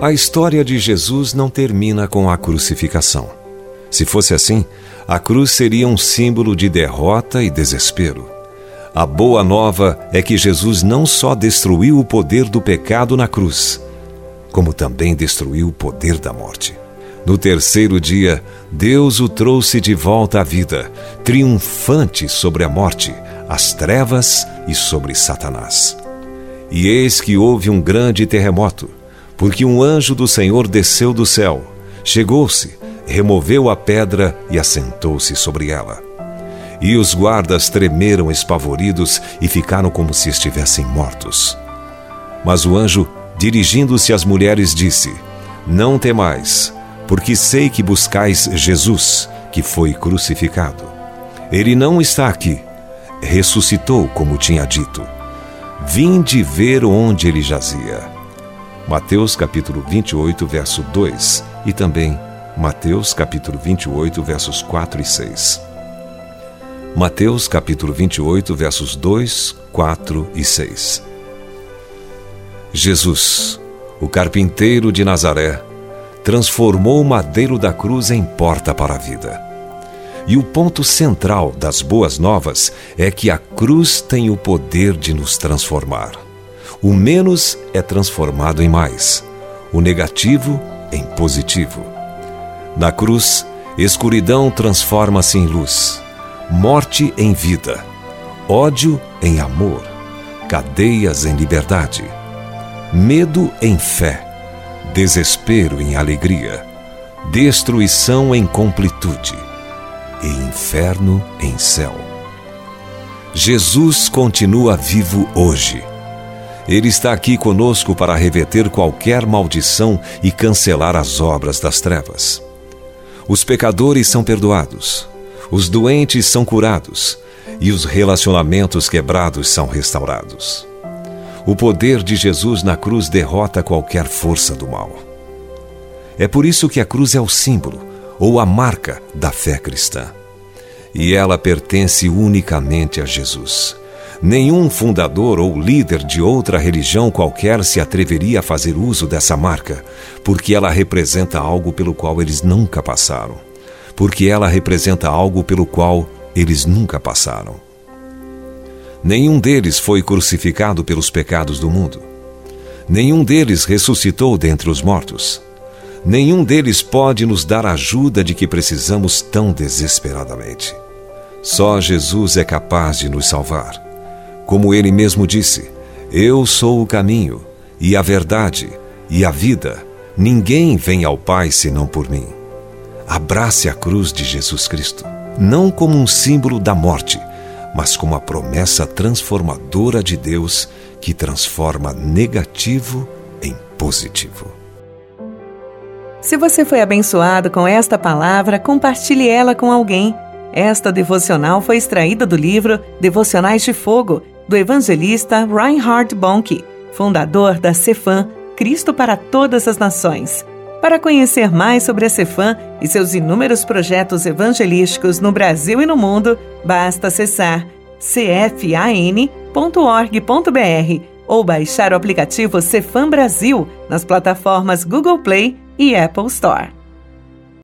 A história de Jesus não termina com a crucificação. Se fosse assim, a cruz seria um símbolo de derrota e desespero. A boa nova é que Jesus não só destruiu o poder do pecado na cruz, como também destruiu o poder da morte. No terceiro dia, Deus o trouxe de volta à vida, triunfante sobre a morte, as trevas e sobre Satanás. E eis que houve um grande terremoto, porque um anjo do Senhor desceu do céu, chegou-se, removeu a pedra e assentou-se sobre ela. E os guardas tremeram espavoridos e ficaram como se estivessem mortos. Mas o anjo, dirigindo-se às mulheres, disse: Não temais, porque sei que buscais Jesus, que foi crucificado. Ele não está aqui, ressuscitou, como tinha dito. Vinde ver onde ele jazia. Mateus capítulo 28, verso 2 e também Mateus capítulo 28, versos 4 e 6. Mateus capítulo 28, versos 2, 4 e 6. Jesus, o carpinteiro de Nazaré, transformou o madeiro da cruz em porta para a vida. E o ponto central das boas novas é que a cruz tem o poder de nos transformar. O menos é transformado em mais, o negativo em positivo. Na cruz, escuridão transforma-se em luz, morte em vida, ódio em amor, cadeias em liberdade, medo em fé. Desespero em alegria, destruição em completude. E inferno em céu. Jesus continua vivo hoje. Ele está aqui conosco para reverter qualquer maldição e cancelar as obras das trevas. Os pecadores são perdoados, os doentes são curados e os relacionamentos quebrados são restaurados. O poder de Jesus na cruz derrota qualquer força do mal. É por isso que a cruz é o símbolo ou a marca da fé cristã. E ela pertence unicamente a Jesus. Nenhum fundador ou líder de outra religião qualquer se atreveria a fazer uso dessa marca, porque ela representa algo pelo qual eles nunca passaram. Porque ela representa algo pelo qual eles nunca passaram. Nenhum deles foi crucificado pelos pecados do mundo. Nenhum deles ressuscitou dentre os mortos. Nenhum deles pode nos dar a ajuda de que precisamos tão desesperadamente. Só Jesus é capaz de nos salvar. Como ele mesmo disse: Eu sou o caminho, e a verdade, e a vida. Ninguém vem ao Pai senão por mim. Abrace a cruz de Jesus Cristo, não como um símbolo da morte, mas como a promessa transformadora de Deus que transforma negativo em positivo. Se você foi abençoado com esta palavra, compartilhe ela com alguém. Esta devocional foi extraída do livro Devocionais de Fogo, do evangelista Reinhard Bonnke, fundador da Cefam, Cristo para Todas as Nações. Para conhecer mais sobre a Cefam e seus inúmeros projetos evangelísticos no Brasil e no mundo, basta acessar cfan.org.br ou baixar o aplicativo Cefam Brasil nas plataformas Google Play e Apple Store.